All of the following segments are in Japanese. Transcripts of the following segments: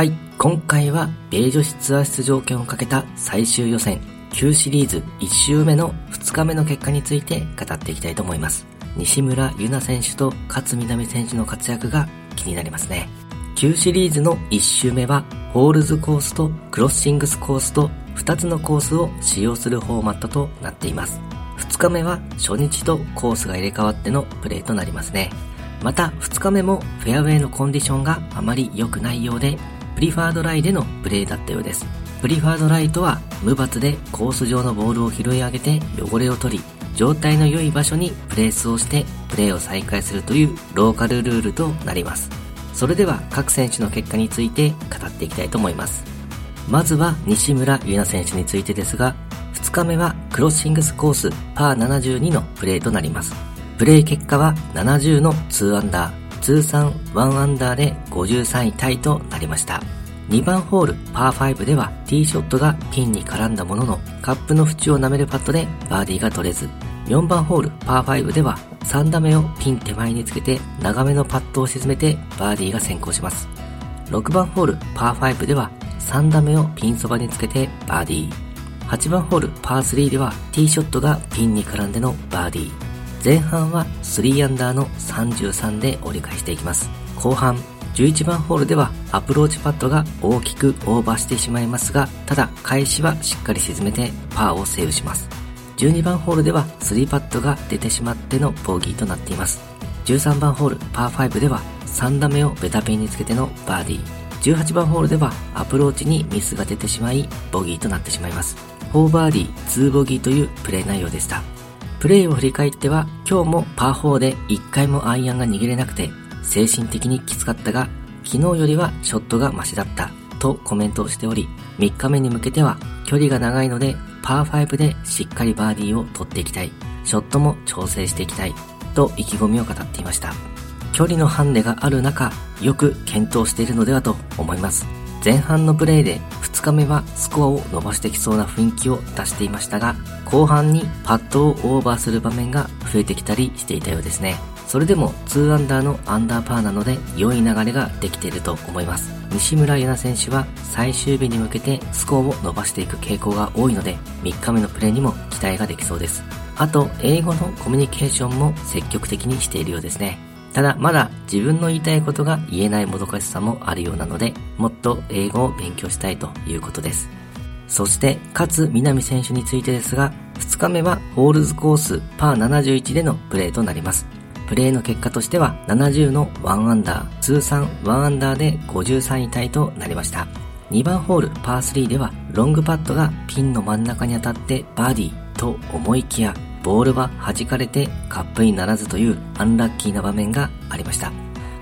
はい、今回は米女子ツアー出場権をかけた最終予選 Q シリーズ1周目の2日目の結果について語っていきたいと思います。西村優菜選手と勝みなみ選手の活躍が気になりますね。Q シリーズの1周目はホールズコースとクロッシングスコースと2つのコースを使用するフォーマットとなっています。2日目は初日とコースが入れ替わってのプレーとなりますね。また2日目もフェアウェイのコンディションがあまり良くないようでプリファードライでのプレーだったようです。プリファードライとは無罰でコース上のボールを拾い上げて汚れを取り、状態の良い場所にプレースをしてプレーを再開するというローカルルールとなります。それでは各選手の結果について語っていきたいと思います。まずは西村優菜選手についてですが、2日目はクロッシングスコースパー72のプレーとなります。プレー結果は70の2アンダー、通算1アンダーで53位タイとなりました。2番ホールパー5ではティーショットがピンに絡んだもののカップの縁を舐めるパットでバーディーが取れず。4番ホールパー5では3打目をピン手前につけて長めのパットを沈めてバーディーが先行します。6番ホールパー5では3打目をピンそばにつけてバーディー。8番ホールパー3ではティーショットがピンに絡んでのバーディー。前半は3アンダーの33で折り返していきます後半11番ホールではアプローチパットが大きくオーバーしてしまいますが、ただ返しはしっかり沈めてパーをセーブします。12番ホールでは3パットが出てしまってのボギーとなっています。13番ホールパー5では3打目をベタピンにつけてのバーディー。18番ホールではアプローチにミスが出てしまいボギーとなってしまいます。4バーディー2ボギーというプレー内容でした。プレーを振り返っては今日もパー4で1回もアイアンが握れなくて精神的にきつかったが、昨日よりはショットがマシだったとコメントをしており、3日目に向けては距離が長いのでパー5でしっかりバーディーを取っていきたい。ショットも調整していきたい。と意気込みを語っていました。距離のハンデがある中、よく検討しているのではと思います。前半のプレーで2日目はスコアを伸ばしてきそうな雰囲気を出していましたが、後半にパットをオーバーする場面が増えてきたりしていたようですね。それでも2アンダーのアンダーパーなので良い流れができていると思います。西村優菜選手は最終日に向けてスコアを伸ばしていく傾向が多いので3日目のプレーにも期待ができそうです。あと、英語のコミュニケーションも積極的にしているようですね。ただ、まだ自分の言いたいことが言えないもどかしさもあるようなので、もっと英語を勉強したいということです。そして、勝南選手についてですが、2日目はホールズコースパー71でのプレーとなります。プレーの結果としては70の1アンダー、通算1アンダーで53位タイとなりました。2番ホールパー3ではロングパットがピンの真ん中に当たってバーディーと思いきやボールは弾かれてカップインならずというアンラッキーな場面がありました。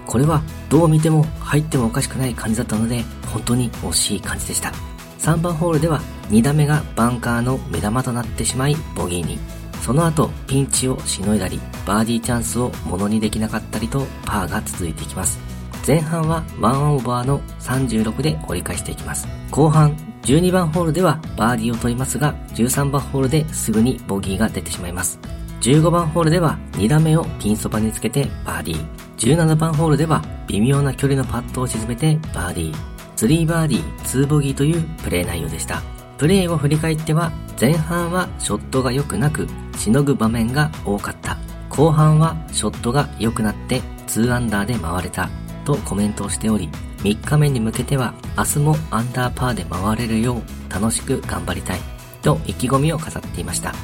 これはどう見ても入ってもおかしくない感じだったので本当に惜しい感じでした。3番ホールでは2打目がバンカーの目玉となってしまいボギーに。その後、ピンチをしのいだり、バーディーチャンスをものにできなかったりとパーが続いていきます。前半は1オーバーの36で折り返していきます。後半、12番ホールではバーディーを取りますが、13番ホールですぐにボギーが出てしまいます。15番ホールでは2打目をピンそばにつけてバーディー。17番ホールでは微妙な距離のパットを沈めてバーディー。3バーディー、2ボギーというプレー内容でした。プレーを振り返っては前半はショットが良くなくしのぐ場面が多かった。後半はショットが良くなって2アンダーで回れたとコメントをしており、3日目に向けては明日もアンダーパーで回れるよう楽しく頑張りたいと意気込みを飾っていました。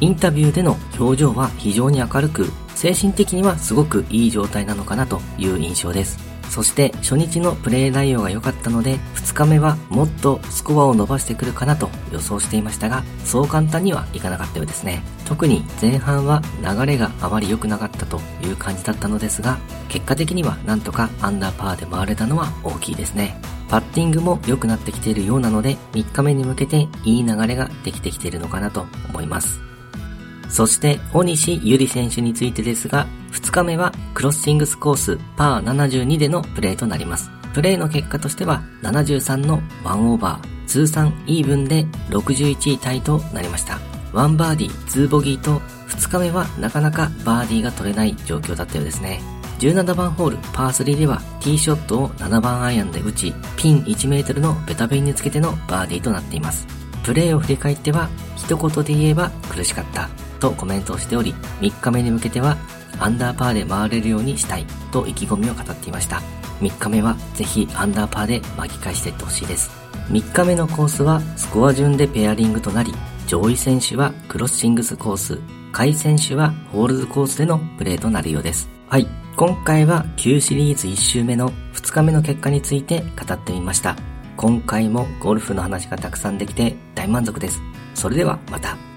インタビューでの表情は非常に明るく、精神的にはすごくいい状態なのかなという印象です。そして初日のプレー内容が良かったので2日目はもっとスコアを伸ばしてくるかなと予想していましたがそう簡単にはいかなかったようですね。特に前半は流れがあまり良くなかったという感じだったのですが結果的にはなんとかアンダーパーで回れたのは大きいですね。パッティングも良くなってきているようなので3日目に向けていい流れができてきているのかなと思います。そして、大西ゆり選手についてですが、2日目はクロッシングスコースパー72でのプレーとなります。プレーの結果としては73の1オーバー、通算イーブンで61位タイとなりました。1バーディー、2ボギーと2日目はなかなかバーディーが取れない状況だったようですね。17番ホールパー3ではティーショットを7番アイアンで打ち、ピン1メートルのベタベンにつけてのバーディーとなっています。プレーを振り返っては、一言で言えば苦しかったとコメントをしており、3日目に向けてはアンダーパーで回れるようにしたいと意気込みを語っていました。3日目はぜひアンダーパーで巻き返していってほしいです。3日目のコースはスコア順でペアリングとなり、上位選手はクロッシングスコース、下位選手はホールズコースでのプレーとなるようです。はい。今回は旧シリーズ1周目の2日目の結果について語ってみました。今回もゴルフの話がたくさんできて大満足です。それではまた。